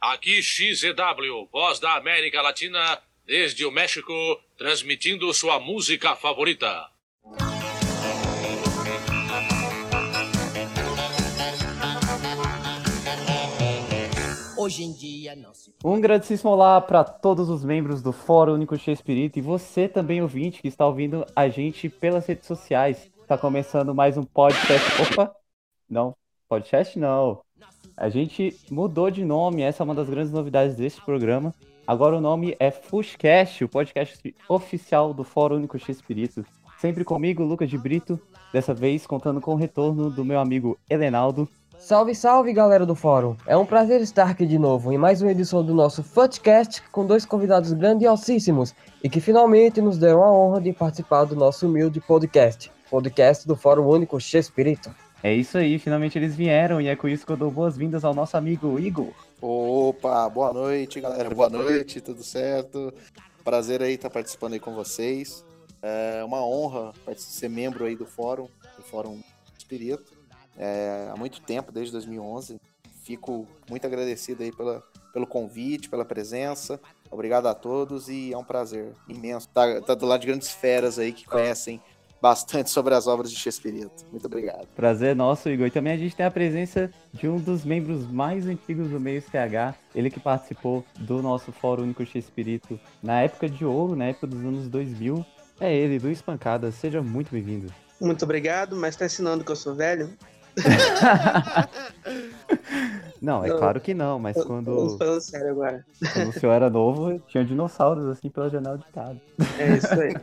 Aqui XZW, voz da América Latina, desde o México, transmitindo sua música favorita. Hoje em dia não se Um grandíssimo olá para todos os membros do Fórum Único Cheio Espírito e você também ouvinte que está ouvindo a gente pelas redes sociais. Está começando mais um podcast. Opa! Não, podcast não. A gente mudou de nome, essa é uma das grandes novidades deste programa. Agora o nome é Fushcast, o podcast oficial do Fórum Único Cheio Espírito. Sempre comigo, Lucas de Brito, dessa vez contando com o retorno do meu amigo Helenaldo. Salve, salve galera do fórum! É um prazer estar aqui de novo em mais uma edição do nosso Futcast com dois convidados grandiosíssimos e que finalmente nos deram a honra de participar do nosso humilde podcast, podcast do Fórum Único Espírito. É isso aí, finalmente eles vieram e é com isso que eu dou boas-vindas ao nosso amigo Igor. Opa, boa noite, galera. Boa noite, tudo certo? Prazer aí estar participando aí com vocês. É uma honra ser membro aí do fórum, do Fórum Espírito. É, há muito tempo, desde 2011. Fico muito agradecido aí pela, pelo convite, pela presença. Obrigado a todos e é um prazer imenso estar, estar do lado de grandes feras aí que conhecem bastante sobre as obras de Shakespeare. Muito obrigado. Prazer nosso, Igor. E também a gente tem a presença de um dos membros mais antigos do meio CH, ele que participou do nosso Fórum Único Shakespeare na época de ouro, na época dos anos 2000. É ele, Luiz Pancada. Seja muito bem-vindo. Muito obrigado, mas tá ensinando que eu sou velho? não, é Não. claro que não, mas quando, falando sério agora. quando o senhor era novo, tinha dinossauros assim pela janela de casa. É isso aí.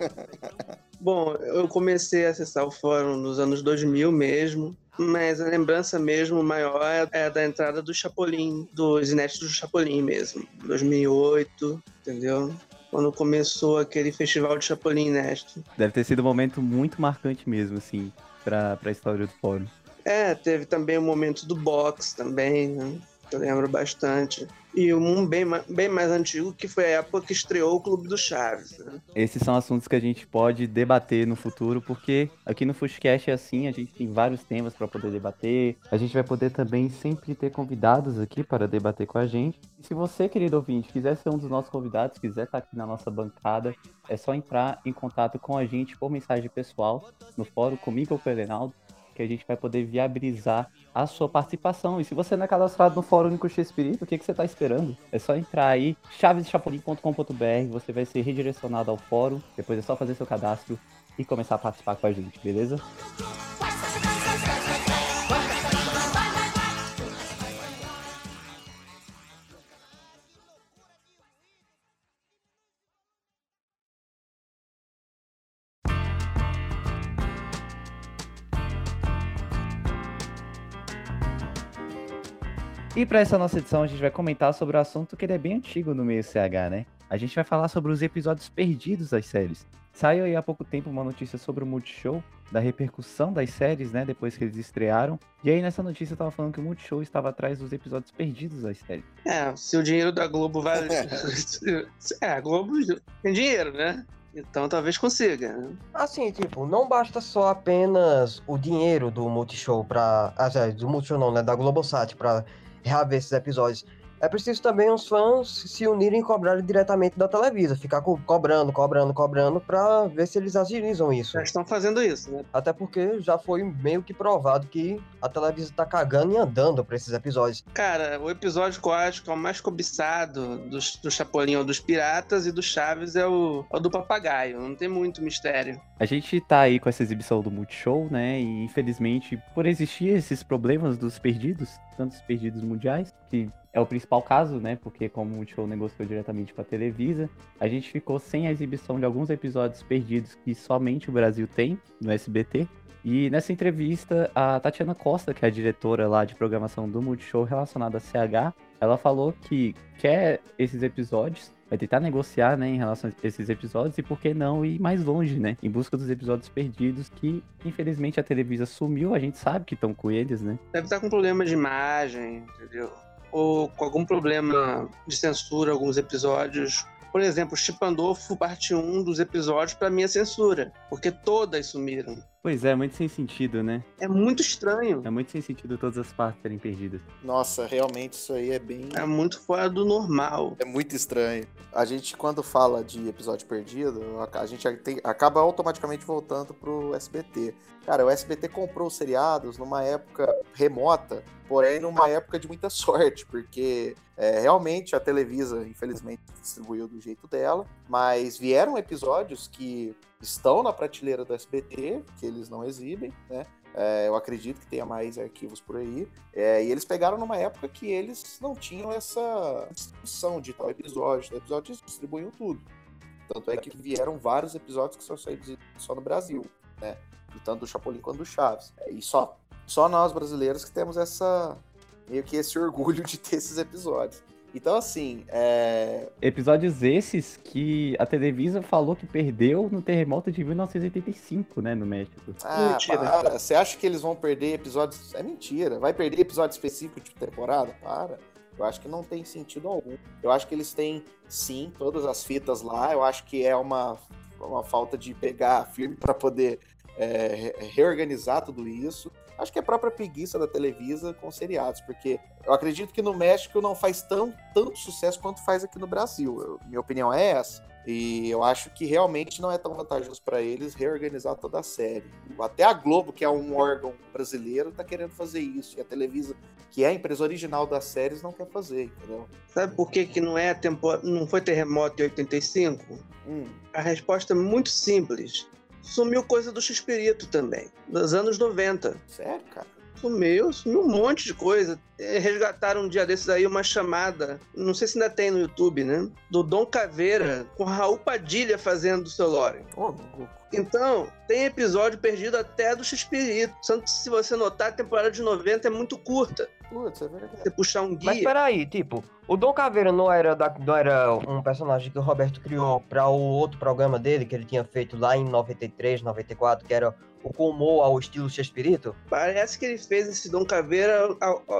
Bom, eu comecei a acessar o fórum nos anos 2000 mesmo, mas a lembrança mesmo maior é- é da entrada do Chapolin, dos inéditos do Chapolin mesmo, 2008, entendeu? Quando começou aquele festival de Chapolin inédito. Deve ter sido um momento muito marcante mesmo, assim, pra, pra história do fórum. É, teve também o momento do box também, né? eu lembro bastante. E um bem, bem mais antigo, que foi a época que estreou o Clube do Chaves. Né? Esses são assuntos que a gente pode debater no futuro, porque aqui no Fushcast é assim, a gente tem vários temas para poder debater. A gente vai poder também sempre ter convidados aqui para debater com a gente. E se você, querido ouvinte, quiser ser um dos nossos convidados, quiser estar aqui na nossa bancada, é só entrar em contato com a gente por mensagem pessoal no fórum comigo ou com o Elenaldo, que a gente vai poder viabilizar a sua participação. E se você não é cadastrado no Fórum Único Espírito, o que, que você está esperando? É só entrar aí, chaveschapolin.com.br, você vai ser redirecionado ao fórum, depois é só fazer seu cadastro e começar a participar com a gente, beleza? E para essa nossa edição, a gente vai comentar sobre o assunto que ele é bem antigo no meio CH, né? A gente vai falar sobre os episódios perdidos das séries. Saiu aí há pouco tempo uma notícia sobre o Multishow, da repercussão das séries, né, depois que eles estrearam. E aí nessa notícia tava falando que o Multishow estava atrás dos episódios perdidos das séries. É, se o dinheiro da Globo vale. é, a Globo tem dinheiro, né? Então talvez consiga. né? Assim, tipo, não basta só apenas o dinheiro do Multishow pra. Ah, do Multishow não, né? Da Globosat pra reaver esses episódios. É preciso também os fãs se unirem e cobrarem diretamente da Televisa, ficar co- cobrando, cobrando, cobrando, pra ver se eles agilizam isso. Já estão fazendo isso, né? Até porque já foi meio que provado que a Televisa tá cagando e andando pra esses episódios. Cara, o episódio que eu acho que é o mais cobiçado dos, do Chapolin ou dos Piratas e do Chaves é o, é o do Papagaio. Não tem muito mistério. A gente tá aí com essa exibição do Multishow, né? E infelizmente, por existir esses problemas dos perdidos, tantos perdidos mundiais, que é o principal caso, né? Porque como o Multishow negociou diretamente com a Televisa, a gente ficou sem a exibição de alguns episódios perdidos que somente o Brasil tem no SBT. E nessa entrevista, a Tatiana Costa, que é a diretora lá de programação do Multishow relacionada a CH, ela falou que quer esses episódios, vai tentar negociar, né, em relação a esses episódios e por que não ir mais longe, né, em busca dos episódios perdidos que, infelizmente, a Televisa sumiu, a gente sabe que estão com eles, né. Deve estar com problema de imagem, entendeu? Ou com algum problema de censura alguns episódios. Por exemplo, Chipandolfo, parte 1 dos episódios, pra mim é censura, porque todas sumiram. Pois é, muito sem sentido, né? É muito estranho. É muito sem sentido todas as partes serem perdidas. Nossa, realmente isso aí é bem. É muito fora do normal. É muito estranho. A gente, quando fala de episódio perdido, a gente tem- acaba automaticamente voltando pro SBT. Cara, o SBT comprou os seriados numa época remota, porém numa época de muita sorte, porque é, realmente a Televisa, infelizmente, distribuiu do jeito dela, mas vieram episódios que estão na prateleira do SBT, que eles não exibem, né? É, eu acredito que tenha mais arquivos por aí. É, e eles pegaram numa época que eles não tinham essa distribuição de tal episódio. Tal episódio eles distribuíam tudo. Tanto é que vieram vários episódios que só saíram só no Brasil, né? Tanto do Chapolin quanto do Chaves. É, e só, só nós brasileiros que temos essa meio que esse orgulho de ter esses episódios. Então, assim, é, Episódios esses que a Televisa falou que perdeu no terremoto de 1985, né, no México. Ah, Mentira. para. Você acha que eles vão perder episódios? É mentira. Vai perder episódio específico de temporada? Para. Eu acho que não tem sentido algum. Eu acho que eles têm, sim, todas as fitas lá. Eu acho que é uma, uma falta de pegar firme para poder é, re- reorganizar tudo isso. Acho que é a própria preguiça da Televisa com seriados, porque eu acredito que no México não faz tão, tanto sucesso quanto faz aqui no Brasil. Eu- minha opinião é essa. E eu acho que realmente não é tão vantajoso para eles reorganizar toda a série. Até a Globo, que é um órgão brasileiro, tá querendo fazer isso. E a Televisa, que é a empresa original das séries, não quer fazer, entendeu? Sabe por que, que não, é tempo... não foi terremoto em 85? Hum, A resposta é muito simples. Sumiu coisa do X-Espírito também, dos anos 90. sério, cara? Sumiu, sumiu um monte de coisa. Eh, Resgataram um dia desses aí uma chamada, não sei se ainda tem no YouTube, né? Do Dom Caveira com Raul Padilha fazendo o seu Lore. Ô, louco. Então, tem episódio perdido até do X-Espírito. Tanto que se você notar, a temporada de 90 é muito curta. Putz, é verdade. Você puxar um Mas guia. peraí, tipo, o Dom Caveira não era, da, não era um personagem que o Roberto criou pra o outro programa dele, que ele tinha feito lá em 93, 94, que era o Comou ao estilo Chespirito? Parece que ele fez esse Dom Caveira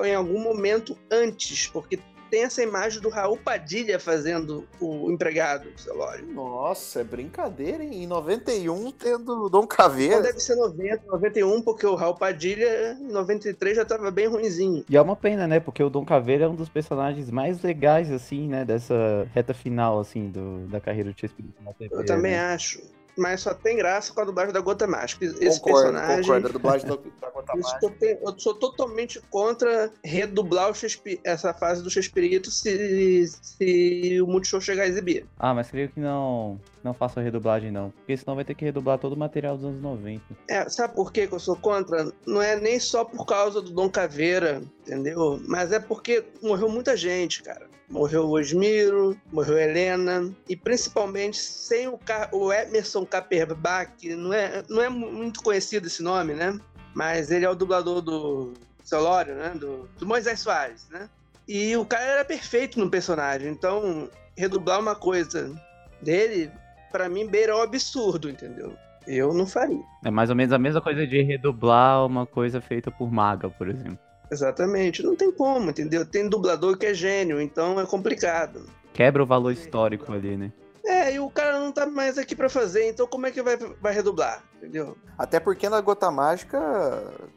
em algum momento antes, porque tem essa imagem do Raul Padilha fazendo o empregado, o seu Lore. Nossa, é brincadeira, hein? Em 91, tendo Dom Então Caveira. deve ser 90, 91, porque o Raul Padilha em 93 já tava bem ruinzinho. E é uma pena, né? Porque o Dom Caveira é um dos personagens mais legais, assim, né? Dessa reta final, assim, do, da carreira do Chespirito na TV. Eu também né? acho. Mas só tem graça com a dublagem da Gota Mágica. Esse concordo, personagem. concordo. A dublagem da, da Gota Mágica. que eu, sou totalmente contra redublar o Shakespeare- essa fase do Shakespeare se, se o Multishow chegar a exibir. Ah, mas creio que não, não faça a redublagem, não. Porque senão vai ter que redublar todo o material dos anos 90. É, sabe por que que eu sou contra? Não é nem só por causa do Dom Caveira, entendeu? Mas é porque morreu muita gente, cara. Morreu o Osmiro, morreu a Helena, e principalmente sem o, Ca- o Emerson Caperbach, não é, não é mu- muito conhecido esse nome, né? Mas ele é o dublador do Solório, né? Do, do Moisés Soares, né? E o cara era perfeito no personagem, então redublar uma coisa dele, pra mim, beira o absurdo, entendeu? Eu não faria. É mais ou menos a mesma coisa de redublar uma coisa feita por Maga, por exemplo. Exatamente, não tem como, entendeu? Tem dublador que é gênio, então é complicado. Quebra o valor histórico ali, né? É, e o cara não tá mais aqui pra fazer, então como é que vai, vai redublar, entendeu? Até porque na Gota Mágica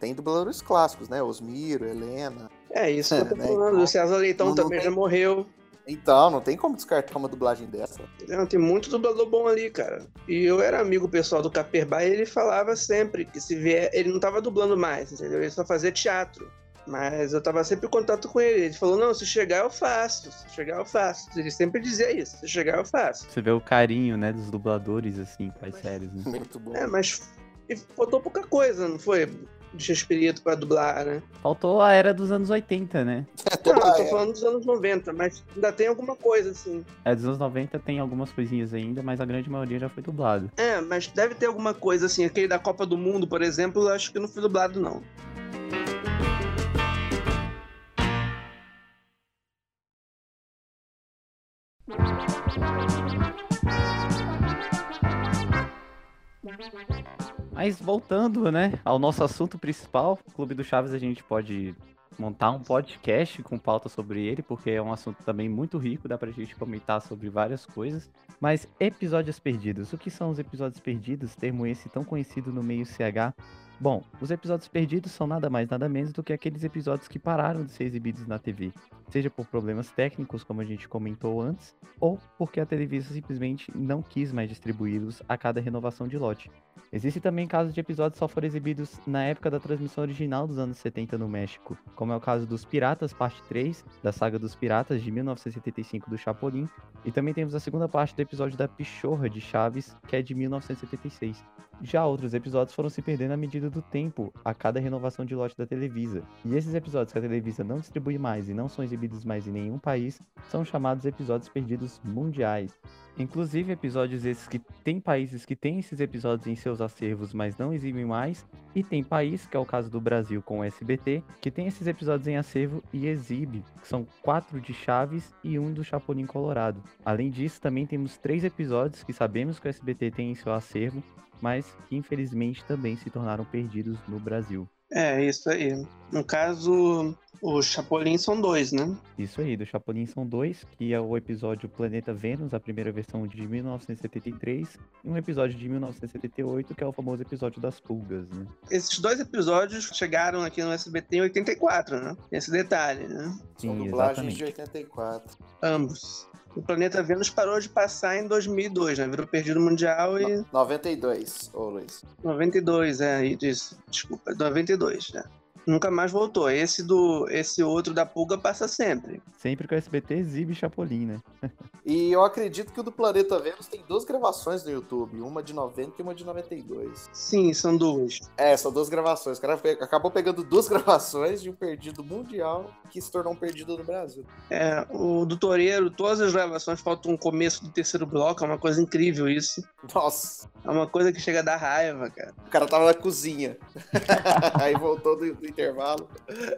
tem dubladores clássicos, né? Osmiro, Helena. É isso que eu tô É, né, falando. então, o César Leitão não- não também tem- já morreu. Então, não tem como descartar uma dublagem dessa. Não, tem muito dublador bom ali, cara. E eu era amigo pessoal do Caperbá e ele falava sempre que se vier. Ele não tava dublando mais, entendeu? Ele só fazia teatro. Mas eu tava sempre em contato com ele. Ele falou: não, se chegar eu faço. Se chegar eu faço. Ele sempre dizia isso: se chegar eu faço. Você vê o carinho, né, dos dubladores, assim, com as séries, né? Muito bom. É, mas faltou pouca coisa, não foi? De Chespirito pra dublar, né? Faltou a era dos anos 80, né? É Não, eu tô falando dos anos 90, mas ainda tem alguma coisa, assim. É, dos anos 90 tem algumas coisinhas ainda, mas a grande maioria já foi dublado. É, mas deve ter alguma coisa, assim. Aquele da Copa do Mundo, por exemplo, eu acho que não foi dublado, não. Mas voltando, né, ao nosso assunto principal, Clube do Chaves a gente pode montar um podcast com pauta sobre ele, porque é um assunto também muito rico, dá pra gente comentar sobre várias coisas. Mas episódios perdidos, o que são os episódios perdidos? Termo esse tão conhecido no meio CH. Bom, os episódios perdidos são nada mais nada menos do que aqueles episódios que pararam de ser exibidos na TV, seja por problemas técnicos, como a gente comentou antes, ou porque a Televisa simplesmente não quis mais distribuí-los a cada renovação de lote. Existem também casos de episódios só foram exibidos na época da transmissão original dos anos 70 no México, como é o caso dos Piratas, parte 3, da saga dos Piratas de 1975 do Chapolin, e também temos a segunda parte do episódio da Pichorra de Chaves, que é de 1976. Já outros episódios foram se perdendo à medida do tempo, a cada renovação de lote da Televisa. E esses episódios que a Televisa não distribui mais e não são exibidos mais em nenhum país são chamados episódios perdidos mundiais. Inclusive episódios esses que tem países que têm esses episódios em seus acervos, mas não exibem mais, e tem país, que é o caso do Brasil com o SBT, que tem esses episódios em acervo e exibe, que são quatro de Chaves e um do Chapolin Colorado. Além disso, também temos três episódios que sabemos que o SBT tem em seu acervo, mas que infelizmente também se tornaram perdidos no Brasil. É, isso aí. No caso, os Chapolin são dois, né? Isso aí, do Chapolin são dois, que é o episódio Planeta Vênus, a primeira versão de 1973, e um episódio de 1978, que é o famoso episódio das pulgas, né? Esses dois episódios chegaram aqui no SBT em 84, né? Esse detalhe, né? São Sim, dublagens exatamente. de 84. Ambos. O Planeta Vênus parou de passar em 2002, né? Virou perdido mundial e 92, ô Luiz. 92, é, isso. Desculpa, 92, né? Nunca mais voltou. Esse do esse outro da pulga passa sempre. Sempre que o SBT exibe Chapolin, né? E eu acredito que o do Planeta Vênus tem duas gravações no YouTube, uma de 90 e uma de 92. Sim, são duas. É, são duas gravações. O cara acabou pegando duas gravações de um perdido mundial que se tornou um perdido no Brasil. É, o do Toreiro, todas as gravações faltam um começo do terceiro bloco, é uma coisa incrível isso. Nossa, É uma coisa que chega a dar raiva, cara. o cara tava na cozinha. Aí voltou do, do intervalo.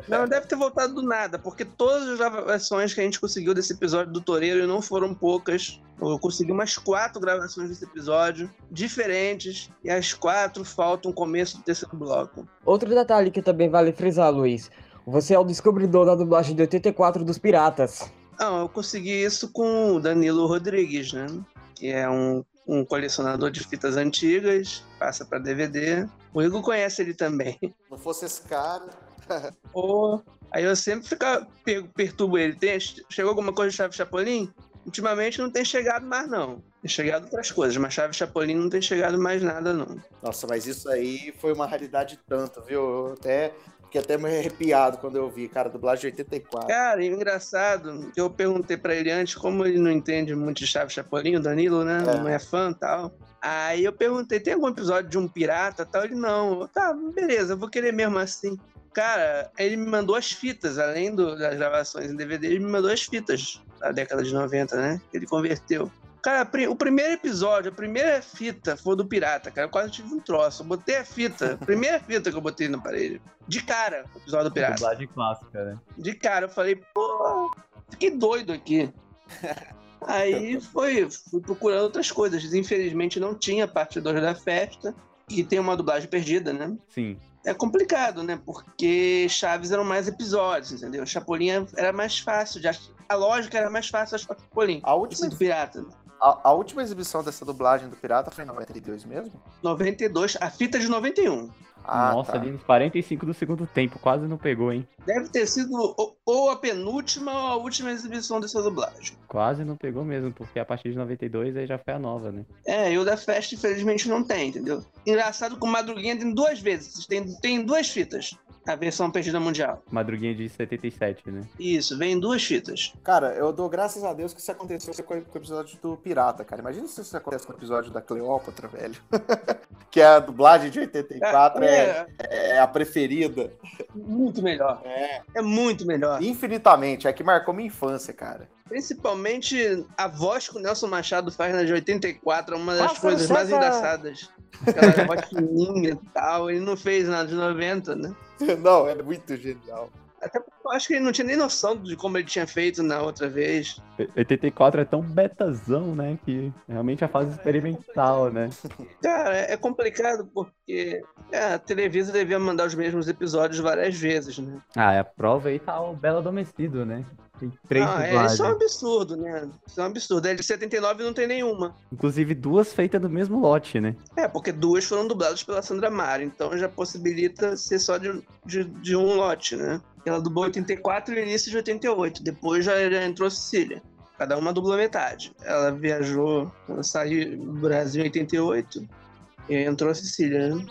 Não, deve ter voltado do nada, porque todas as gravações que a gente conseguiu desse episódio do Toreiro, e não foram poucas, eu consegui umas quatro gravações desse episódio, diferentes, e as quatro faltam o começo do terceiro bloco. Outro detalhe que também vale frisar, Luiz. Você é o descobridor da dublagem de 84 dos Piratas. Não, eu consegui isso com o Danilo Rodrigues, né? Que é um, um colecionador de fitas antigas, passa pra DVD. O Igor conhece ele também. Não fosse esse cara. Pô, Aí eu sempre per- perturbo ele. Tem, chegou alguma coisa de Chave Chapolin? Ultimamente não tem chegado mais, não. Tem chegado outras coisas, mas Chave Chapolin não tem chegado mais nada, não. Nossa, mas isso aí foi uma raridade tanto, viu? Eu até fiquei até meio arrepiado quando eu vi, cara, dublagem de 84. Cara, e o engraçado, eu perguntei pra ele antes, como ele não entende muito de Chave Chapolin, o Danilo, né? É. Não é fã e tal. Aí eu perguntei, tem algum episódio de um pirata e tal? Ele, não. Tá, beleza, vou querer mesmo assim. Cara, ele me mandou as fitas, além do- das gravações em DVD, ele me mandou as fitas da década de 90, né? Que ele converteu. Cara, o primeiro episódio, a primeira fita foi do pirata, cara. Eu quase tive um troço. Eu botei a fita, a primeira fita que eu botei na parede. De cara, o episódio do pirata. Dublagem clássica, né? De cara, eu falei, pô, fiquei doido aqui. Aí foi, fui procurando outras coisas. Infelizmente não tinha parte 2 da festa. E tem uma dublagem perdida, né? Sim. É complicado, né? Porque Chaves eram mais episódios, entendeu? Chapolin era mais fácil. De ach- A lógica era mais fácil achar Chapolin. A última, do Pirata. A, a última exibição dessa dublagem do Pirata foi em 92 mesmo? 92, a fita de 91. Ah, Nossa, tá. ali nos 45 do segundo tempo, quase não pegou, hein? Deve ter sido ou- ou a penúltima ou a última exibição dessa dublagem. Quase não pegou mesmo, porque a partir de 92 aí já foi a nova, né? É, e o da Festa, infelizmente, não tem, entendeu? Engraçado que o Madruguinha tem duas vezes. Tem, tem duas fitas. A versão perdida mundial. Madruguinha de 77, né? Isso, vem em duas fitas. Cara, eu dou graças a Deus que isso aconteceu com o com o episódio do Pirata, cara. Imagina se isso acontece com o episódio da Cleópatra, velho. que a dublagem de 84 é, é é a preferida. muito melhor. É. É muito melhor. Infinitamente. É que marcou minha infância, cara. Principalmente a voz que o Nelson Machado faz na de 84 é uma das Nossa, coisas mais engraçadas. Aquela voz fininha e tal. Ele não fez nada de 90, né? Não, é muito genial. Até porque eu acho que ele não tinha nem noção de como ele tinha feito na outra vez. 84 é tão betazão, né? Que realmente é a fase experimental, né? Cara, é complicado porque é, a Televisa devia mandar os mesmos episódios várias vezes, né? Ah, a prova aí tá o Belo Adormecido, né? Tem três Ah, é, dublagens. isso é um absurdo, né? Isso é um absurdo. É de 79 não tem nenhuma. Inclusive duas feitas do mesmo lote, né? É, porque duas foram dubladas pela Sandra Mara, então já possibilita ser só de, de, de um lote, né? Ela dublou 84 e início de 88, depois já, já entrou Cecília. Cada uma dublou metade. Ela viajou, ela saiu do Brasil em 88 e entrou a Cecília, né?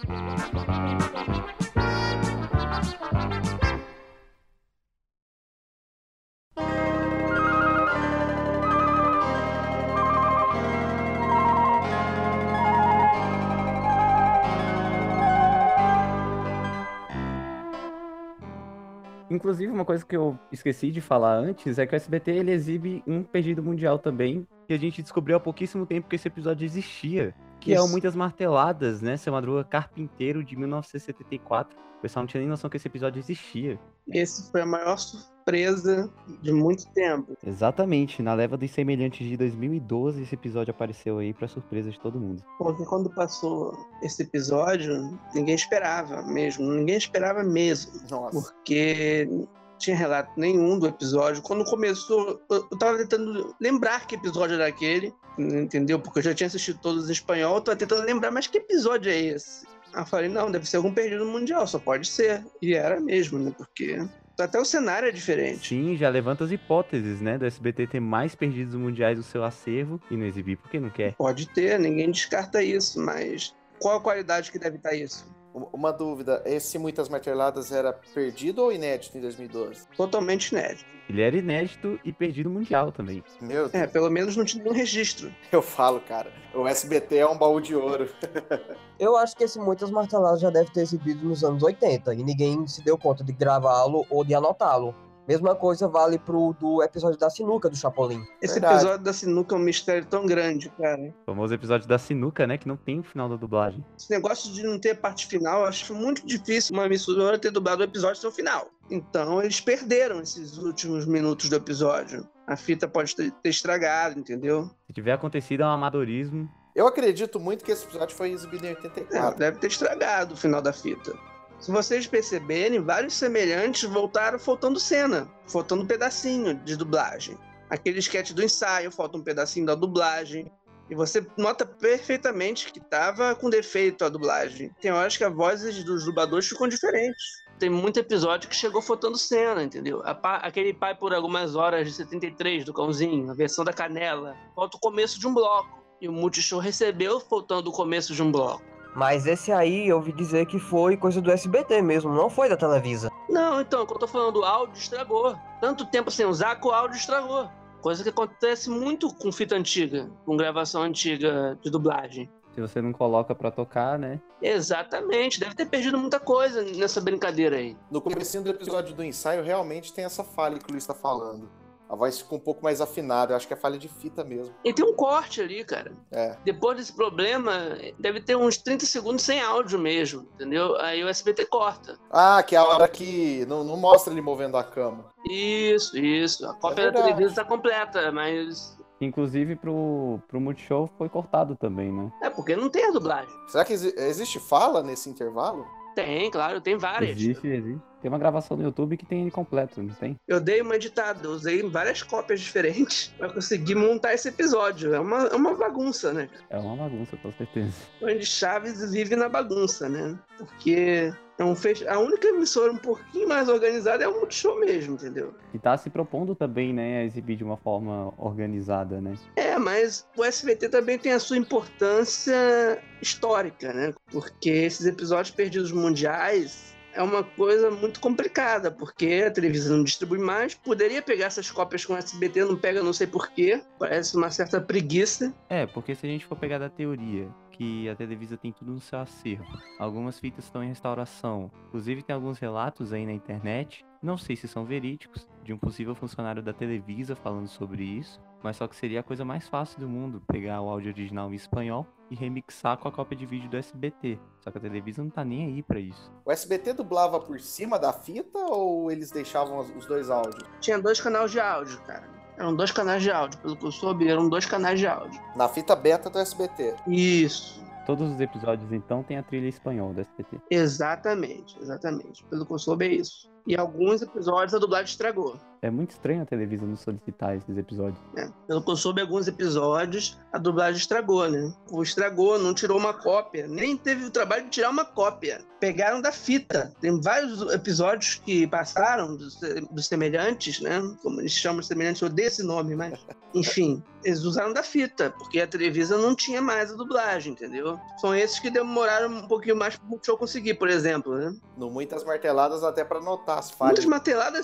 Inclusive, uma coisa que eu esqueci de falar antes é que o SBT ele exibe um perdido mundial também, que a gente descobriu há pouquíssimo tempo que esse episódio existia. Que é o Isso. Muitas Marteladas, né? Seu Madruga Carpinteiro de 1974. O pessoal não tinha nem noção que esse episódio existia. Esse foi a maior surpresa de muito tempo. Exatamente, na leva dos semelhantes de 2012, esse episódio apareceu aí pra surpresa de todo mundo. Porque quando passou esse episódio, ninguém esperava mesmo. Ninguém esperava mesmo. Nossa. porque tinha relato nenhum do episódio. Quando começou, eu eu tava tentando lembrar que episódio era aquele, entendeu? Porque eu já tinha assistido todos em espanhol, eu tava tentando lembrar, mas que episódio é esse? Aí eu falei, não, deve ser algum perdido mundial, só pode ser. E era mesmo, né? Porque até o cenário é diferente. Sim, já levanta as hipóteses, né? Do SBT ter mais perdidos mundiais no seu acervo e não exibir porque não quer. Pode ter, ninguém descarta isso, mas qual a qualidade que deve estar isso? Um- Uma dúvida, esse Muitas Marteladas era perdido ou inédito em 2012? Totalmente inédito. Ele era inédito e perdido mundial também. Meu Deus, É, pelo menos não tinha nenhum registro. eu falo, cara, o SBT é um baú de ouro. Eu acho que esse Muitas Marteladas já deve ter exibido nos anos 80 e ninguém se deu conta de gravá-lo ou de anotá-lo. Mesma coisa vale pro do episódio da sinuca do Chapolin. Esse Verdade. episódio da sinuca é um mistério tão grande, cara. O famoso episódio da sinuca, né? Que não tem o final da dublagem. Esse negócio de não ter parte final, eu acho muito difícil uma emissora ter dublado o episódio até o final. Então eles perderam esses últimos minutos do episódio. A fita pode ter, estragado, entendeu? Se tiver acontecido, é um amadorismo. Eu acredito muito que esse episódio foi exibido em É, 84. deve ter estragado o final da fita. Se vocês perceberem, vários semelhantes voltaram faltando cena, faltando pedacinho de dublagem. Aquele sketch do ensaio, falta um pedacinho da dublagem. E você nota perfeitamente que tava com defeito a dublagem. Tem horas que as vozes dos dubladores ficam diferentes. Tem muito episódio que chegou faltando cena, entendeu? Pa- aquele pai por algumas horas de 73 do cãozinho, a versão da canela. Falta o começo de um bloco. E o Multishow recebeu faltando o começo de um bloco. Mas esse aí eu ouvi dizer que foi coisa do SBT mesmo, não foi da Televisa. Não, então, quando eu tô falando, o áudio estragou. Tanto tempo sem usar que o áudio estragou. Coisa que acontece muito com fita antiga, com gravação antiga de dublagem. Se você não coloca pra tocar, né? Exatamente, deve ter perdido muita coisa nessa brincadeira aí. No comecinho do episódio do ensaio, realmente tem essa falha que o Luiz tá falando. A voz ficou um pouco mais afinada, eu acho que é falha de fita mesmo. E tem um corte ali, cara. É. Depois desse problema, deve ter uns 30 segundos sem áudio mesmo, entendeu? Aí o SBT corta. Ah, que é a hora que não, não mostra ele movendo a cama. Isso, isso. A cópia da verdade. televisão tá completa, mas. Inclusive pro, pro Multishow foi cortado também, né? É porque não tem a dublagem. Será que exi- existe fala nesse intervalo? Tem, claro, tem várias. Existe, existe. Tem uma gravação no YouTube que tem ele completo, não tem? Eu dei uma editada, usei várias cópias diferentes pra conseguir montar esse episódio. É uma, é uma bagunça, né? É uma bagunça, com certeza. Onde Chaves vive na bagunça, né? Porque é um fech... a única emissora um pouquinho mais organizada é o Multishow mesmo, entendeu? E tá se propondo também, né, a exibir de uma forma organizada, né? É, mas o SBT também tem a sua importância histórica, né? Porque esses episódios perdidos mundiais é uma coisa muito complicada, porque a televisão não distribui mais, poderia pegar essas cópias com SBT, não pega não sei porquê, parece uma certa preguiça. É, porque se a gente for pegar da teoria que a Televisa tem tudo no seu acervo. Algumas fitas estão em restauração. Inclusive tem alguns relatos aí na internet, não sei se são verídicos, de um possível funcionário da Televisa falando sobre isso, mas só que seria a coisa mais fácil do mundo pegar o áudio original em espanhol e remixar com a cópia de vídeo do SBT. Só que a Televisa não tá nem aí pra isso. O SBT dublava por cima da fita ou eles deixavam os dois áudios? Tinha dois canais de áudio, cara. Eram dois canais de áudio, pelo que eu soube, eram dois canais de áudio. Na fita beta do SBT. Isso. Todos os episódios, então, tem a trilha espanhol do SBT. Exatamente, exatamente. Pelo que eu soube, é isso. E alguns episódios a dublagem estragou. É muito estranho a Televisa não solicitar esses episódios. É. Pelo que eu soube, alguns episódios a dublagem estragou, né? Ou estragou, não tirou uma cópia. Nem teve o trabalho de tirar uma cópia. Pegaram da fita. Tem vários episódios que passaram dos, dos semelhantes, né? Como eles chamam de semelhantes, eu odeio esse nome, mas. Enfim, eles usaram da fita, porque a Televisa não tinha mais a dublagem, entendeu? São esses que demoraram um pouquinho mais para o show conseguir, por exemplo, né? No Muitas Marteladas, até para notar as falhas.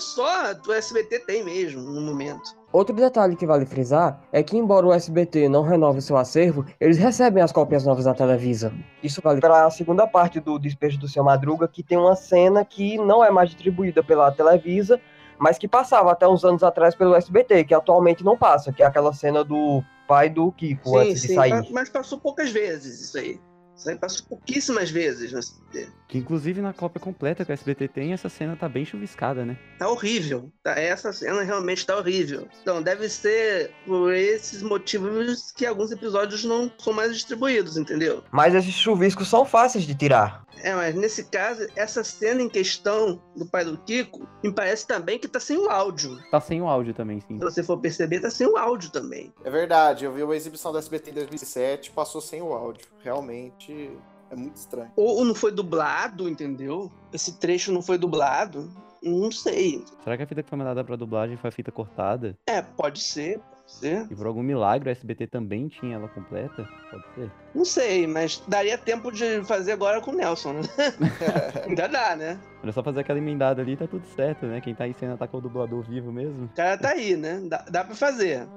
Só do SBT tem mesmo, no momento. Outro detalhe que vale frisar é que, embora o SBT não renove seu acervo, eles recebem as cópias novas da Televisa. Isso vale para a segunda parte do Despejo do Seu Madruga, que tem uma cena que não é mais distribuída pela Televisa, mas que passava até uns anos atrás pelo SBT, que atualmente não passa, que é aquela cena do pai do Kiko sim, antes sim, de sair. Mas passou poucas vezes isso aí. Isso aí passou pouquíssimas vezes no SBT. Que inclusive na cópia completa que o SBT tem, essa cena tá bem chuviscada, né? Tá horrível. Tá, essa cena realmente tá horrível. Então, deve ser por esses motivos que alguns episódios não são mais distribuídos, entendeu? Mas esses chuviscos são fáceis de tirar. É, mas nesse caso, essa cena em questão do pai do Kiko, me parece também que tá sem o áudio. Tá sem o áudio também, sim. Se você for perceber, tá sem o áudio também. É verdade, eu vi uma exibição do SBT em 2007, passou sem o áudio. Realmente é muito estranho. Ou não foi dublado, entendeu? Esse trecho não foi dublado. Não sei. Será que a fita que foi mandada pra dublagem foi a fita cortada? É, pode ser, ser. E por algum milagre o SBT também tinha ela completa? Pode ser. Não sei, mas daria tempo de fazer agora com o Nelson, né? Ainda dá, né? Era só fazer aquela emendada ali tá tudo certo, né? Quem tá em cena tá com o dublador vivo mesmo. O cara tá aí, né? Dá, dá pra fazer.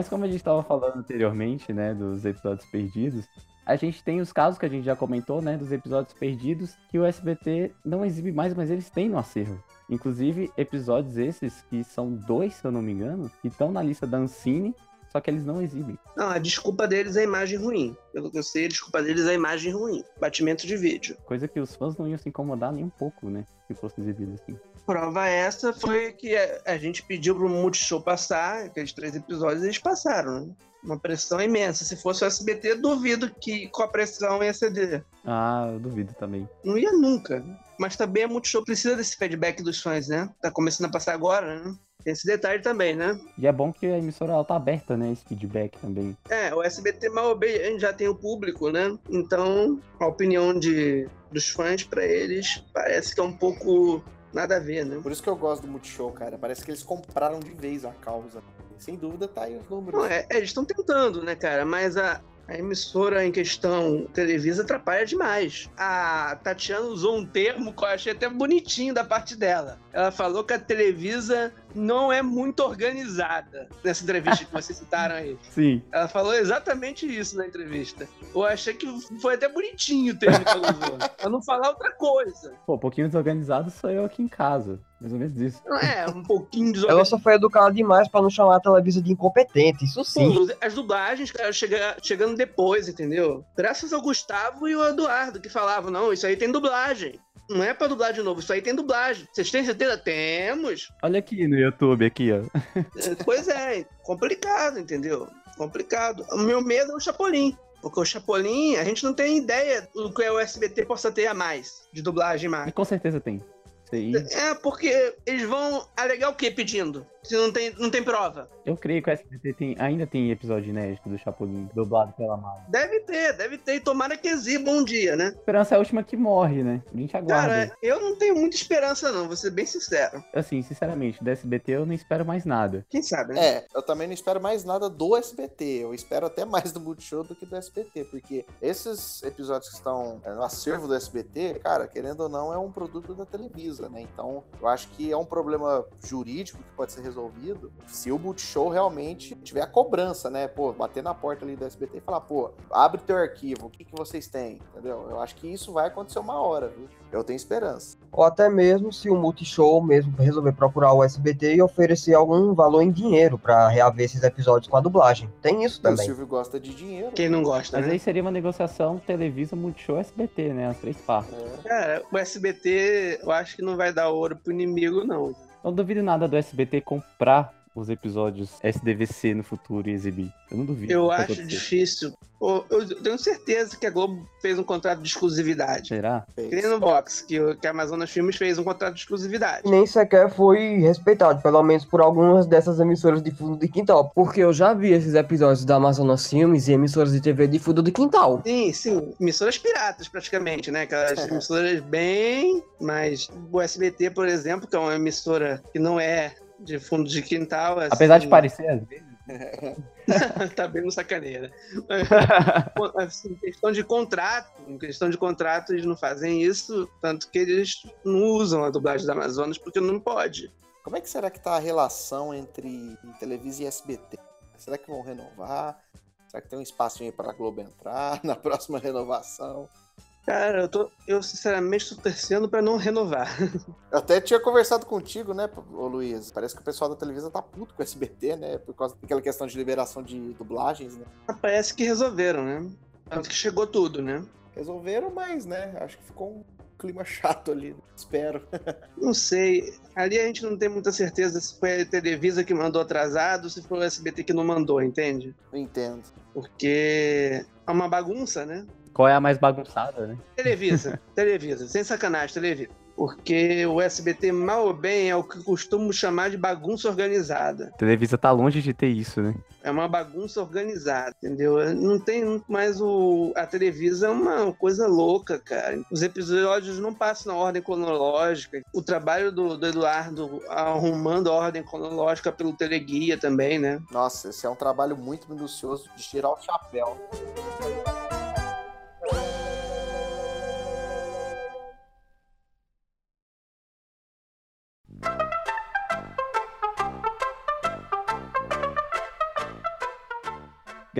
Mas como a gente estava falando anteriormente, né, dos episódios perdidos, a gente tem os casos que a gente já comentou, né, dos episódios perdidos que o SBT não exibe mais, mas eles têm no acervo. Inclusive, episódios esses, que são dois, se eu não me engano, que estão na lista da Ancine, só que eles não exibem. Não, a desculpa deles é a imagem ruim. Pelo que eu sei, a desculpa deles é a imagem ruim. Batimento de vídeo. Coisa que os fãs não iam se incomodar nem um pouco, né, se fosse exibido assim. Prova essa foi que a, a gente pediu pro Multishow passar, aqueles três episódios, eles passaram, né? Uma pressão imensa. Se fosse o SBT, duvido que com a pressão ia ceder. Ah, eu duvido também. Não ia nunca. Mas também a Multishow precisa desse feedback dos fãs, né? Tá começando a passar agora, né? Tem esse detalhe também, né? E é bom que a emissora ela tá aberta, né? Esse feedback também. É, o SBT mal bem já tem o público, né? Então, a opinião de, dos fãs para eles parece que é um pouco nada a ver, né? Por isso que eu gosto do Multishow, cara. Parece que eles compraram de vez a causa. Sem dúvida, tá aí os números. Não, é, é, eles estão tentando, né, cara? Mas a, a emissora em questão, Televisa, atrapalha demais. A Tatiana usou um termo que eu achei até bonitinho da parte dela. Ela falou que a Televisa não é muito organizada nessa entrevista que vocês citaram aí. Sim. Ela falou exatamente isso na entrevista. Eu achei que foi até bonitinho o termo que ela usou. pra não falar outra coisa. Pô, um pouquinho desorganizado sou eu aqui em casa. Mais ou menos isso. É, um pouquinho Ela desorganizado. só foi educada demais pra não chamar a Televisa de incompetente, isso sim. Pô, as dublagens, cara, chega, chegando depois, entendeu? Graças ao Gustavo e ao Eduardo, que falavam, não, isso aí tem dublagem. Não é pra dublar de novo, isso aí tem dublagem. Vocês têm certeza? Temos. Olha aqui no YouTube, aqui, ó. É, Pois é, complicado, entendeu? Complicado. O meu medo é o Chapolin. Porque o Chapolin, a gente não tem ideia do que o SBT possa ter a mais, de dublagem E mais. com certeza tem. Aí. É, porque eles vão alegar o quê pedindo? Se não tem, não tem prova. Eu creio que o SBT tem, ainda tem episódio inédito do Chapolin, dublado pela Marvel. Deve ter, deve ter. E tomara que exiba um dia, né? A esperança é a última que morre, né? A gente aguarda. Cara, eu não tenho muita esperança, não, vou ser bem sincero. Assim, sinceramente, do SBT eu não espero mais nada. Quem sabe, né? É, eu também não espero mais nada do SBT. Eu espero até mais do Multishow do que do SBT, porque esses episódios que estão é, no acervo do SBT, cara, querendo ou não, é um produto da Televisa, né? Então, eu acho que é um problema jurídico que pode ser resolvido se o Multishow realmente tiver a cobrança, né? Pô, bater na porta ali do SBT e falar, pô, abre teu arquivo, o que, que vocês têm? Entendeu? Eu acho que isso vai acontecer uma hora, viu? Eu tenho esperança. Ou até mesmo se o Multishow mesmo resolver procurar o SBT e oferecer algum valor em dinheiro pra reaver esses episódios com a dublagem. Tem isso O também. Silvio gosta de dinheiro. Quem não gosta, Mas né? aí seria uma negociação Televisa, Multishow SBT, né? As três partes. É. Cara, o SBT, eu acho que não vai dar ouro pro inimigo, não. Não duvido nada do SBT comprar os episódios SDVC no futuro e exibir. Eu não duvido. Eu acho acontecer. difícil. Eu tenho certeza que a Globo fez um contrato de exclusividade. Será? Que no Box, que, o- que a Amazonas Filmes fez um contrato de exclusividade. nem sequer foi respeitado, pelo menos por algumas dessas emissoras de fundo de quintal. Porque eu já vi esses episódios da Amazonas Filmes e emissoras de TV de fundo de quintal. Sim, sim. Emissoras piratas, praticamente, né? Aquelas emissoras bem. Mas o SBT, por exemplo, que é uma emissora que não é de fundo de quintal. assim, Apesar de parecer, às vezes. tá bem no sacaneira. assim, questão de contrato, em questão de contrato, eles não fazem isso, tanto que eles não usam a dublagem da Amazonas porque não pode. Como é que será que tá a relação entre Televisa e SBT? Será que vão renovar? Será que tem um espacinho para a Globo entrar na próxima renovação? Cara, eu, tô, eu sinceramente estou torcendo para não renovar. Eu até tinha conversado contigo, né, ô Luiz? Parece que o pessoal da Televisa tá puto com o SBT, né? Por causa daquela questão de liberação de dublagens, né? Parece que resolveram, né? Tanto que chegou tudo, né? Resolveram, mas, né? Acho que ficou um clima chato ali. Espero. Não sei. Ali a gente não tem muita certeza se foi a Televisa que mandou atrasado ou se foi o SBT que não mandou, entende? Entendo. Porque é uma bagunça, né? Qual é a mais bagunçada, né? Televisa, Televisa, sem sacanagem, Televisa. Porque o SBT, mal ou bem, é o que costumo chamar de bagunça organizada. Televisa tá longe de ter isso, né? É uma bagunça organizada, entendeu? Não tem mais o. A Televisa é uma coisa louca, cara. Os episódios não passam na ordem cronológica. O trabalho do, do Eduardo arrumando a ordem cronológica pelo Teleguia também, né? Nossa, esse é um trabalho muito minucioso de tirar o chapéu.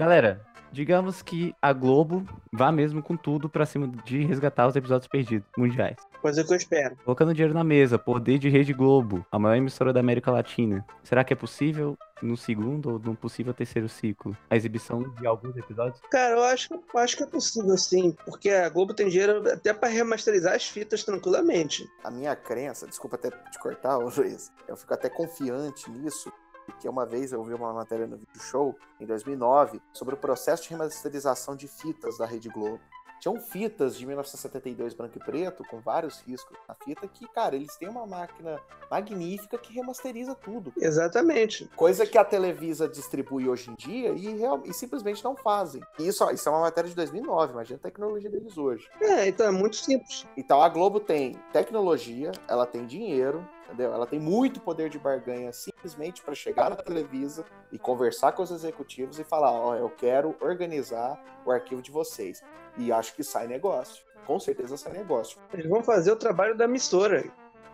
Galera, digamos que a Globo vá mesmo com tudo pra cima de resgatar os episódios perdidos mundiais. Coisa que eu espero. Colocando dinheiro na mesa, poder de Rede Globo, a maior emissora da América Latina. Será que é possível no segundo ou no possível terceiro ciclo a exibição de alguns episódios? Cara, eu acho, eu acho que é possível sim, porque a Globo tem dinheiro até pra remasterizar as fitas tranquilamente. A minha crença, desculpa até te cortar, ô Luiz, eu fico até confiante nisso, porque uma vez eu vi uma matéria no Vídeo Show, em 2009, sobre o processo de remasterização de fitas da Rede Globo. Tinham fitas de 1972 branco e preto, com vários riscos na fita, que, cara, eles têm uma máquina magnífica que remasteriza tudo. Exatamente. Coisa que a Televisa distribui hoje em dia e, real- e simplesmente não fazem. E isso, ó, isso é uma matéria de 2009, imagina a tecnologia deles hoje. É, então é muito simples. Então a Globo tem tecnologia, ela tem dinheiro, entendeu? Ela tem muito poder de barganha simplesmente para chegar na Televisa e conversar com os executivos e falar: ó, eu quero organizar o arquivo de vocês. E acho que sai negócio. Com certeza sai negócio. Eles vão fazer o trabalho da emissora,